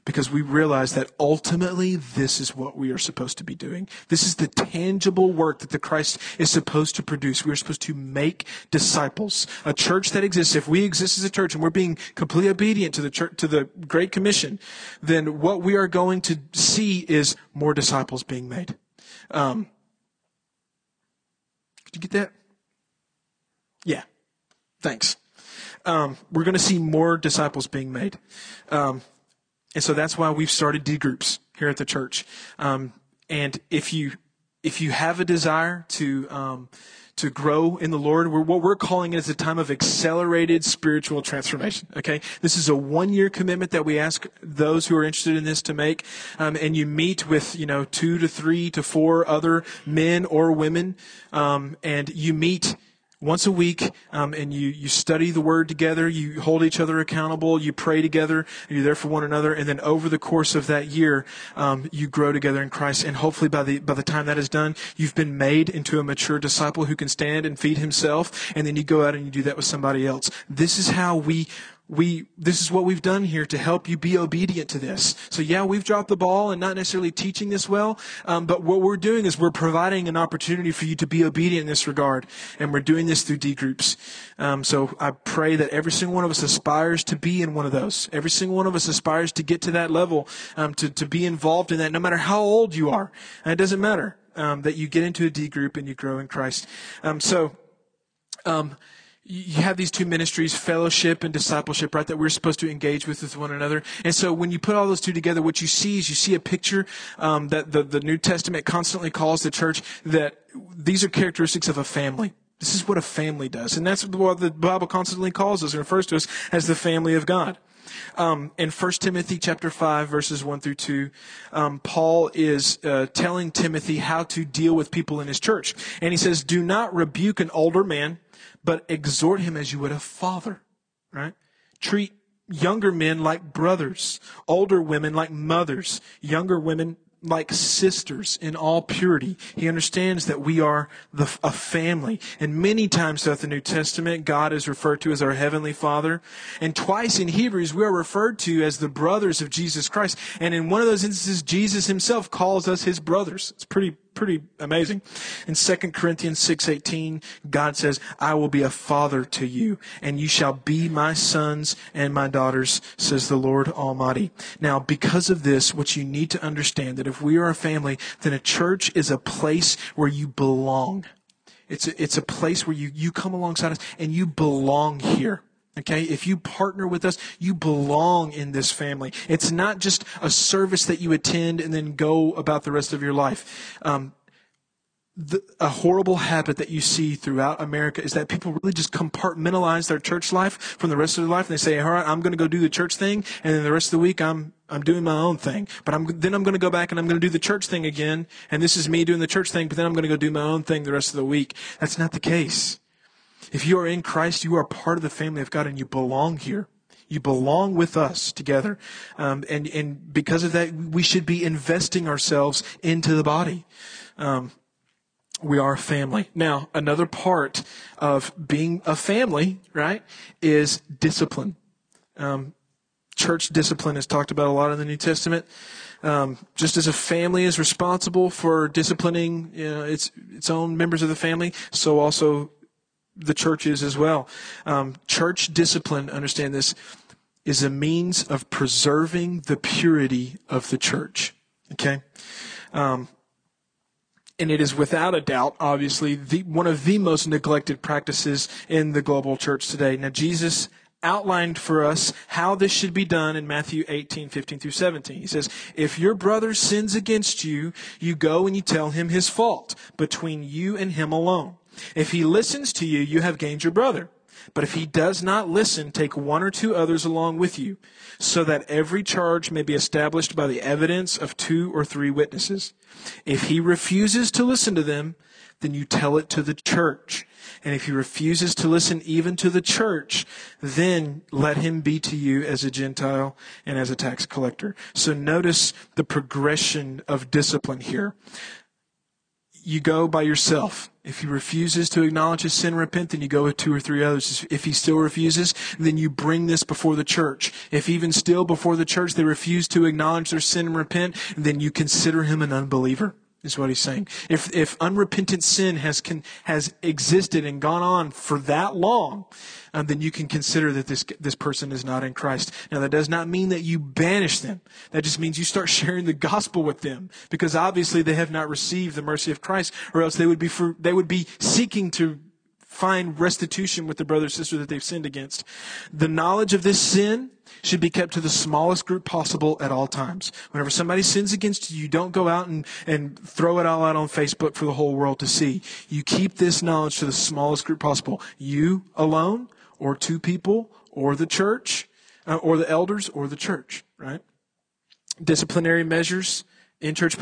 because we realize that ultimately this is what we are supposed to be doing. This is the tangible work that the Christ is supposed to produce. We are supposed to make disciples. A church that exists, if we exist as a church and we're being completely obedient to the church, to the Great Commission, then what we are going to see is more disciples being made. Um, did you get that? Yeah. Thanks. Um, we're going to see more disciples being made. Um, and so that's why we've started D groups here at the church. Um, and if you if you have a desire to um, to grow in the Lord, we're, what we're calling it is a time of accelerated spiritual transformation. Okay, this is a one year commitment that we ask those who are interested in this to make, um, and you meet with you know two to three to four other men or women, um, and you meet once a week, um, and you, you study the word together, you hold each other accountable, you pray together, you're there for one another, and then over the course of that year, um, you grow together in Christ. And hopefully by the, by the time that is done, you've been made into a mature disciple who can stand and feed himself, and then you go out and you do that with somebody else. This is how we we this is what we've done here to help you be obedient to this. So yeah we've dropped the ball and not necessarily teaching this well um, but what we're doing is we're providing an opportunity for you to be obedient in this regard and we're doing this through d groups. Um, so i pray that every single one of us aspires to be in one of those. Every single one of us aspires to get to that level um, to, to be involved in that no matter how old you are. And it doesn't matter um, that you get into a d group and you grow in christ. Um, so um, you have these two ministries, fellowship and discipleship, right, that we're supposed to engage with with one another. And so when you put all those two together, what you see is you see a picture um, that the, the New Testament constantly calls the church that these are characteristics of a family. This is what a family does. And that's what the Bible constantly calls us and refers to us as the family of God. Um, in 1 Timothy chapter 5 verses 1 through 2, um, Paul is uh, telling Timothy how to deal with people in his church. And he says, do not rebuke an older man but exhort him as you would a father, right? Treat younger men like brothers, older women like mothers, younger women like sisters in all purity. He understands that we are the, a family. And many times throughout the New Testament, God is referred to as our Heavenly Father. And twice in Hebrews, we are referred to as the brothers of Jesus Christ. And in one of those instances, Jesus himself calls us his brothers. It's pretty pretty amazing. In 2 Corinthians 6:18, God says, "I will be a father to you, and you shall be my sons and my daughters," says the Lord Almighty. Now, because of this, what you need to understand that if we are a family, then a church is a place where you belong. It's a, it's a place where you, you come alongside us and you belong here. Okay, if you partner with us, you belong in this family. It's not just a service that you attend and then go about the rest of your life. Um, the, a horrible habit that you see throughout America is that people really just compartmentalize their church life from the rest of their life. And they say, all right, I'm going to go do the church thing. And then the rest of the week, I'm, I'm doing my own thing. But I'm, then I'm going to go back and I'm going to do the church thing again. And this is me doing the church thing, but then I'm going to go do my own thing the rest of the week. That's not the case. If you are in Christ, you are part of the family of God and you belong here. You belong with us together. Um, and, and because of that, we should be investing ourselves into the body. Um, we are a family. Now, another part of being a family, right, is discipline. Um, church discipline is talked about a lot in the New Testament. Um, just as a family is responsible for disciplining you know, its its own members of the family, so also the church is as well. Um, church discipline, understand this, is a means of preserving the purity of the church. Okay? Um, and it is without a doubt, obviously, the, one of the most neglected practices in the global church today. Now, Jesus outlined for us how this should be done in Matthew 18, 15 through 17. He says, If your brother sins against you, you go and you tell him his fault between you and him alone. If he listens to you, you have gained your brother. But if he does not listen, take one or two others along with you, so that every charge may be established by the evidence of two or three witnesses. If he refuses to listen to them, then you tell it to the church. And if he refuses to listen even to the church, then let him be to you as a Gentile and as a tax collector. So notice the progression of discipline here. You go by yourself. If he refuses to acknowledge his sin and repent, then you go with two or three others. If he still refuses, then you bring this before the church. If even still before the church they refuse to acknowledge their sin and repent, then you consider him an unbeliever is what he's saying. If, if unrepentant sin has, can, has existed and gone on for that long, um, then you can consider that this, this person is not in Christ. Now that does not mean that you banish them. That just means you start sharing the gospel with them because obviously they have not received the mercy of Christ or else they would be, for, they would be seeking to find restitution with the brother or sister that they've sinned against. The knowledge of this sin should be kept to the smallest group possible at all times. Whenever somebody sins against you, don't go out and, and throw it all out on Facebook for the whole world to see. You keep this knowledge to the smallest group possible. You alone, or two people, or the church, uh, or the elders, or the church, right? Disciplinary measures in church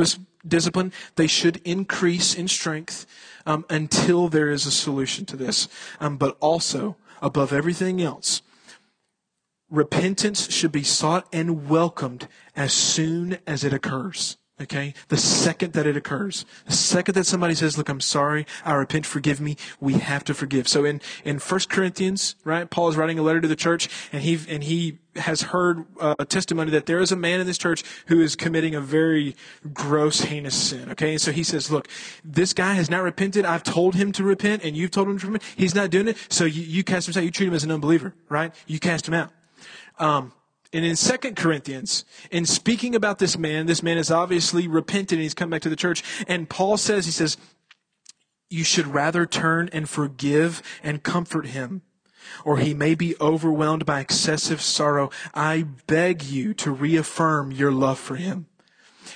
discipline, they should increase in strength um, until there is a solution to this. Um, but also, above everything else, repentance should be sought and welcomed as soon as it occurs. Okay? The second that it occurs, the second that somebody says, look, I'm sorry, I repent, forgive me, we have to forgive. So in, in 1 Corinthians, right, Paul is writing a letter to the church and he, and he has heard uh, a testimony that there is a man in this church who is committing a very gross, heinous sin. Okay? And so he says, look, this guy has not repented. I've told him to repent and you've told him to repent. He's not doing it. So you, you cast him out. You treat him as an unbeliever, right? You cast him out. Um, and in Second Corinthians, in speaking about this man, this man is obviously repented and he's come back to the church. And Paul says, he says, you should rather turn and forgive and comfort him, or he may be overwhelmed by excessive sorrow. I beg you to reaffirm your love for him.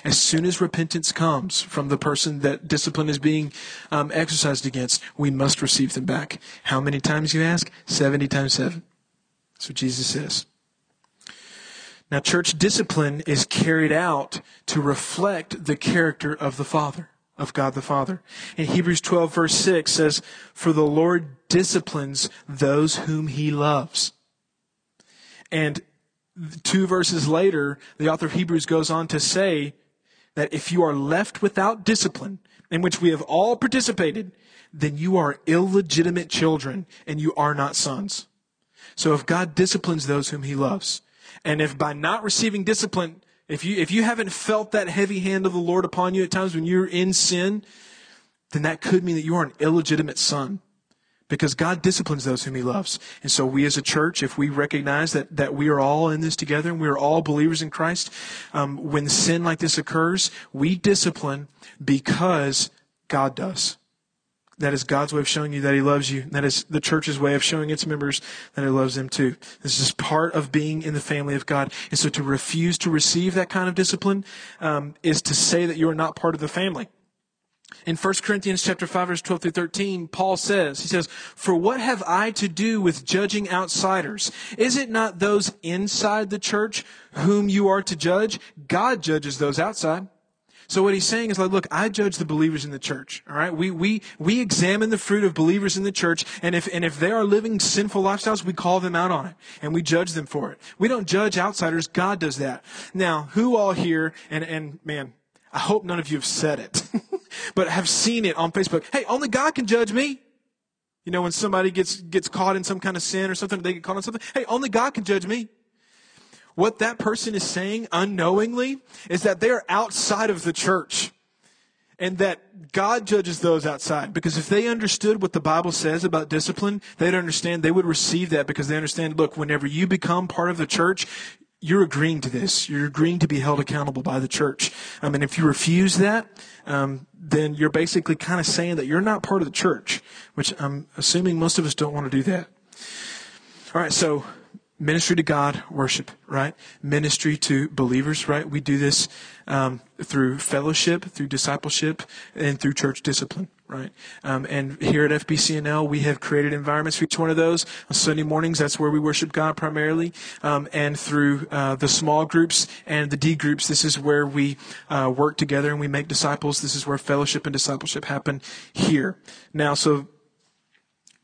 As soon as repentance comes from the person that discipline is being um, exercised against, we must receive them back. How many times, you ask? 70 times 7. That's what Jesus says. Now, church discipline is carried out to reflect the character of the Father, of God the Father. In Hebrews 12 verse 6 says, For the Lord disciplines those whom he loves. And two verses later, the author of Hebrews goes on to say that if you are left without discipline, in which we have all participated, then you are illegitimate children and you are not sons. So if God disciplines those whom he loves, and if by not receiving discipline, if you, if you haven't felt that heavy hand of the Lord upon you at times when you're in sin, then that could mean that you are an illegitimate son. Because God disciplines those whom He loves. And so we as a church, if we recognize that, that we are all in this together and we are all believers in Christ, um, when sin like this occurs, we discipline because God does. That is God's way of showing you that He loves you. That is the church's way of showing its members that He loves them too. This is part of being in the family of God. And so to refuse to receive that kind of discipline um, is to say that you are not part of the family. In 1 Corinthians chapter 5 verse 12 through 13, Paul says, he says, For what have I to do with judging outsiders? Is it not those inside the church whom you are to judge? God judges those outside. So what he's saying is like, look, I judge the believers in the church. All right. We, we, we examine the fruit of believers in the church. And if, and if they are living sinful lifestyles, we call them out on it and we judge them for it. We don't judge outsiders. God does that. Now, who all here, and, and man, I hope none of you have said it, but have seen it on Facebook. Hey, only God can judge me. You know, when somebody gets, gets caught in some kind of sin or something, they get caught on something. Hey, only God can judge me. What that person is saying unknowingly is that they are outside of the church and that God judges those outside. Because if they understood what the Bible says about discipline, they'd understand, they would receive that because they understand, look, whenever you become part of the church, you're agreeing to this. You're agreeing to be held accountable by the church. I mean, if you refuse that, um, then you're basically kind of saying that you're not part of the church, which I'm assuming most of us don't want to do that. All right, so ministry to God, worship, right? Ministry to believers, right? We do this um, through fellowship, through discipleship, and through church discipline, right? Um, and here at FBCNL, we have created environments for each one of those. On Sunday mornings, that's where we worship God primarily. Um, and through uh, the small groups and the D groups, this is where we uh, work together and we make disciples. This is where fellowship and discipleship happen here. Now, so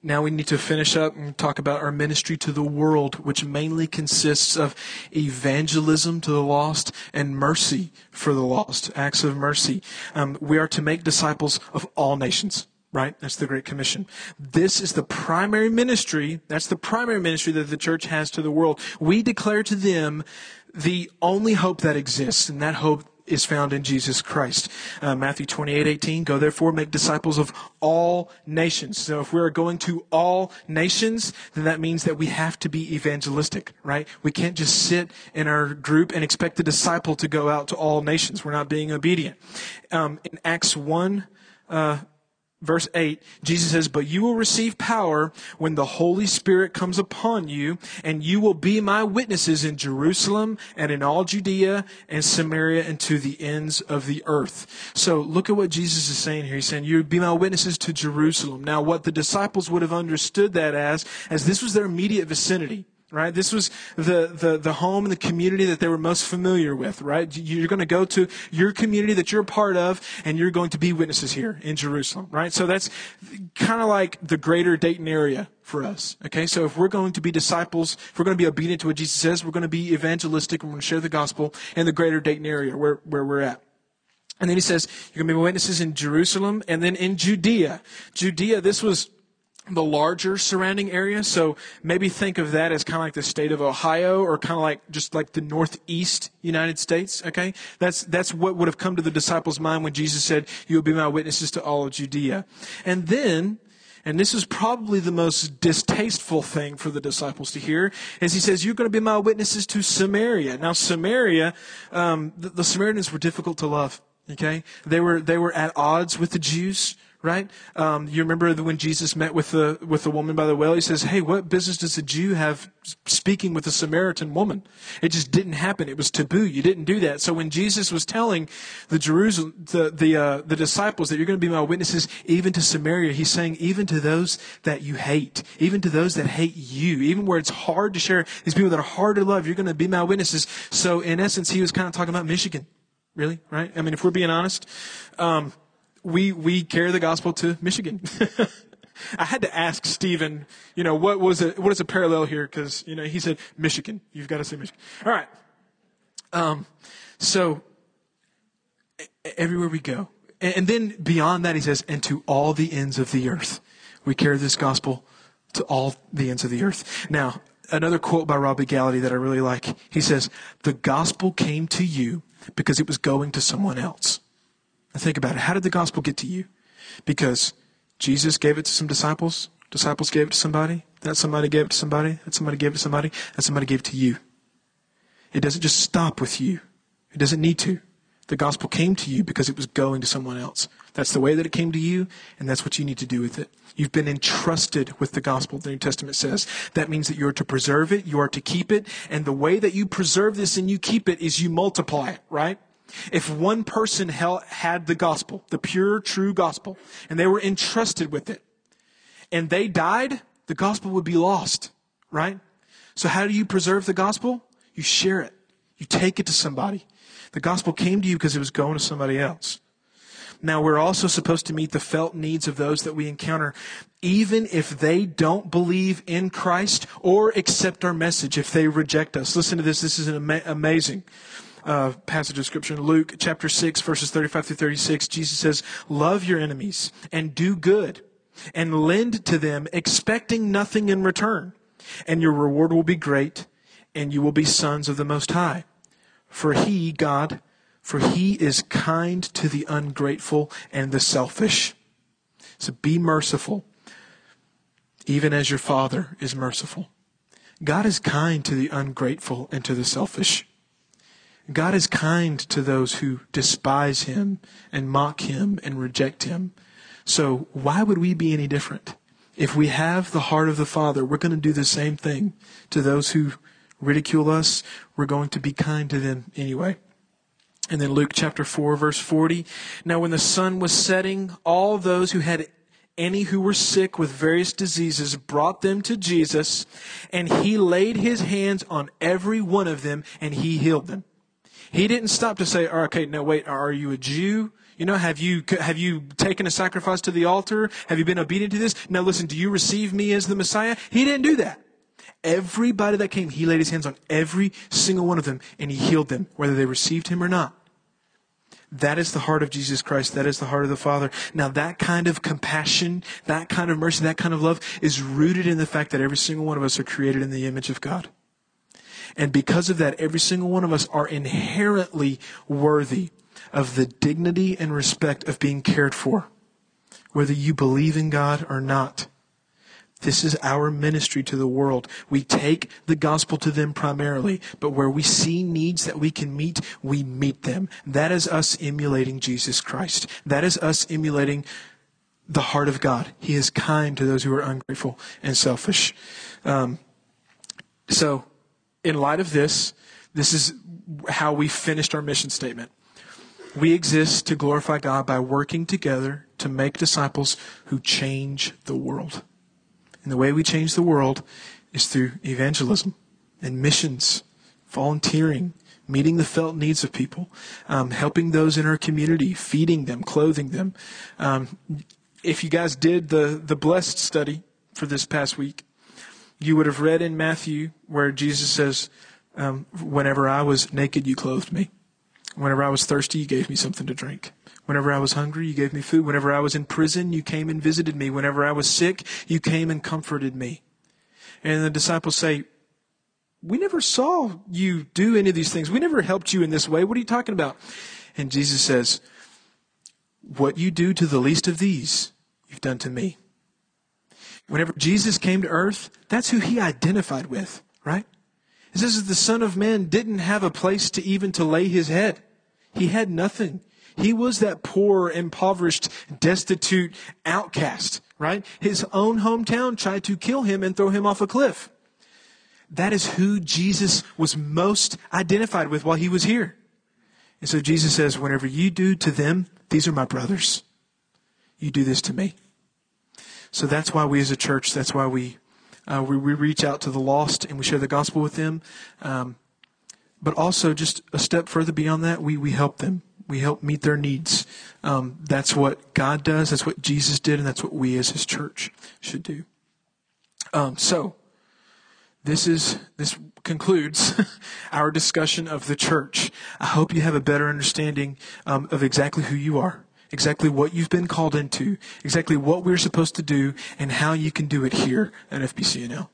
now we need to finish up and talk about our ministry to the world, which mainly consists of evangelism to the lost and mercy for the lost, acts of mercy. Um, we are to make disciples of all nations, right? That's the Great Commission. This is the primary ministry. That's the primary ministry that the church has to the world. We declare to them the only hope that exists, and that hope is found in Jesus Christ. Uh, Matthew 28, 18, go therefore make disciples of all nations. So if we're going to all nations, then that means that we have to be evangelistic, right? We can't just sit in our group and expect the disciple to go out to all nations. We're not being obedient. Um, in Acts 1, uh, verse 8, Jesus says, But you will receive power when the Holy Spirit comes upon you, and you will be my witnesses in Jerusalem and in all Judea and Samaria and to the ends of the earth. So look at what Jesus is saying here. He's saying, You'll be my witnesses to Jerusalem. Now, what the disciples would have understood that as, as this was their immediate vicinity right? This was the, the, the home and the community that they were most familiar with, right? You're going to go to your community that you're a part of, and you're going to be witnesses here in Jerusalem, right? So that's kind of like the greater Dayton area for us, okay? So if we're going to be disciples, if we're going to be obedient to what Jesus says, we're going to be evangelistic, and we're going to share the gospel in the greater Dayton area where, where we're at. And then he says, you're going to be witnesses in Jerusalem and then in Judea. Judea, this was the larger surrounding area. So maybe think of that as kind of like the state of Ohio or kind of like just like the northeast United States. Okay. That's, that's what would have come to the disciples' mind when Jesus said, you will be my witnesses to all of Judea. And then, and this is probably the most distasteful thing for the disciples to hear, is he says, you're going to be my witnesses to Samaria. Now, Samaria, um, the, the Samaritans were difficult to love. Okay. They were, they were at odds with the Jews right? Um, you remember when Jesus met with the with the woman by the well? He says, "Hey, what business does a Jew have speaking with a Samaritan woman?" It just didn't happen. It was taboo. You didn't do that. So when Jesus was telling the Jerusalem the the uh, the disciples that you're going to be my witnesses even to Samaria, he's saying even to those that you hate, even to those that hate you, even where it's hard to share these people that are hard to love, you're going to be my witnesses. So in essence, he was kind of talking about Michigan, really, right? I mean, if we're being honest. Um, we we carry the gospel to Michigan. I had to ask Stephen, you know, what was it? What is a parallel here? Because you know, he said Michigan. You've got to say Michigan. All right. Um, so everywhere we go, and then beyond that, he says, and to all the ends of the earth, we carry this gospel to all the ends of the earth. Now, another quote by Robby Gallaty that I really like. He says, "The gospel came to you because it was going to someone else." Now think about it. How did the gospel get to you? Because Jesus gave it to some disciples. Disciples gave it to somebody. That somebody gave it to somebody. That somebody gave it to somebody. That somebody gave it to you. It doesn't just stop with you. It doesn't need to. The gospel came to you because it was going to someone else. That's the way that it came to you, and that's what you need to do with it. You've been entrusted with the gospel, the New Testament says. That means that you are to preserve it, you are to keep it, and the way that you preserve this and you keep it is you multiply it, right? If one person had the gospel, the pure, true gospel, and they were entrusted with it, and they died, the gospel would be lost, right? So how do you preserve the gospel? You share it. You take it to somebody. The gospel came to you because it was going to somebody else. Now we're also supposed to meet the felt needs of those that we encounter, even if they don't believe in Christ or accept our message, if they reject us. Listen to this. This is ama- amazing uh, passage of scripture Luke chapter 6, verses 35 through 36. Jesus says, Love your enemies and do good and lend to them, expecting nothing in return. And your reward will be great, and you will be sons of the Most High. For he, God, for he is kind to the ungrateful and the selfish. So be merciful, even as your Father is merciful. God is kind to the ungrateful and to the selfish. God is kind to those who despise him and mock him and reject him. So why would we be any different? If we have the heart of the Father, we're going to do the same thing to those who ridicule us. We're going to be kind to them anyway. And then Luke chapter 4 verse 40. Now when the sun was setting, all those who had any who were sick with various diseases brought them to Jesus, and he laid his hands on every one of them and he healed them. He didn't stop to say, oh, okay, now wait, are you a Jew? You know, have you, have you taken a sacrifice to the altar? Have you been obedient to this? Now listen, do you receive me as the Messiah? He didn't do that. Everybody that came, he laid his hands on every single one of them and he healed them, whether they received him or not. That is the heart of Jesus Christ. That is the heart of the Father. Now, that kind of compassion, that kind of mercy, that kind of love is rooted in the fact that every single one of us are created in the image of God. And because of that, every single one of us are inherently worthy of the dignity and respect of being cared for, whether you believe in God or not. This is our ministry to the world. We take the gospel to them primarily, but where we see needs that we can meet, we meet them. That is us emulating Jesus Christ. That is us emulating the heart of God. He is kind to those who are ungrateful and selfish. Um, so, in light of this, this is how we finished our mission statement. We exist to glorify God by working together to make disciples who change the world. And the way we change the world is through evangelism and missions, volunteering, meeting the felt needs of people, um, helping those in our community, feeding them, clothing them. Um, if you guys did the, the blessed study for this past week, you would have read in Matthew where Jesus says, um, Whenever I was naked, you clothed me. Whenever I was thirsty, you gave me something to drink. Whenever I was hungry, you gave me food. Whenever I was in prison, you came and visited me. Whenever I was sick, you came and comforted me. And the disciples say, We never saw you do any of these things. We never helped you in this way. What are you talking about? And Jesus says, What you do to the least of these, you've done to me. Whenever Jesus came to earth, that's who he identified with, right? It says that the Son of Man didn't have a place to even to lay his head. He had nothing. He was that poor, impoverished, destitute outcast, right? His own hometown tried to kill him and throw him off a cliff. That is who Jesus was most identified with while he was here. And so Jesus says, whenever you do to them, these are my brothers. You do this to me. So that's why we as a church, that's why we, uh, we, we, reach out to the lost and we share the gospel with them. Um, but also just a step further beyond that, we, we help them. We help meet their needs. Um, that's what God does. That's what Jesus did, and that's what we as His church should do. Um, so, this is this concludes our discussion of the church. I hope you have a better understanding um, of exactly who you are, exactly what you've been called into, exactly what we're supposed to do, and how you can do it here at FBCNL.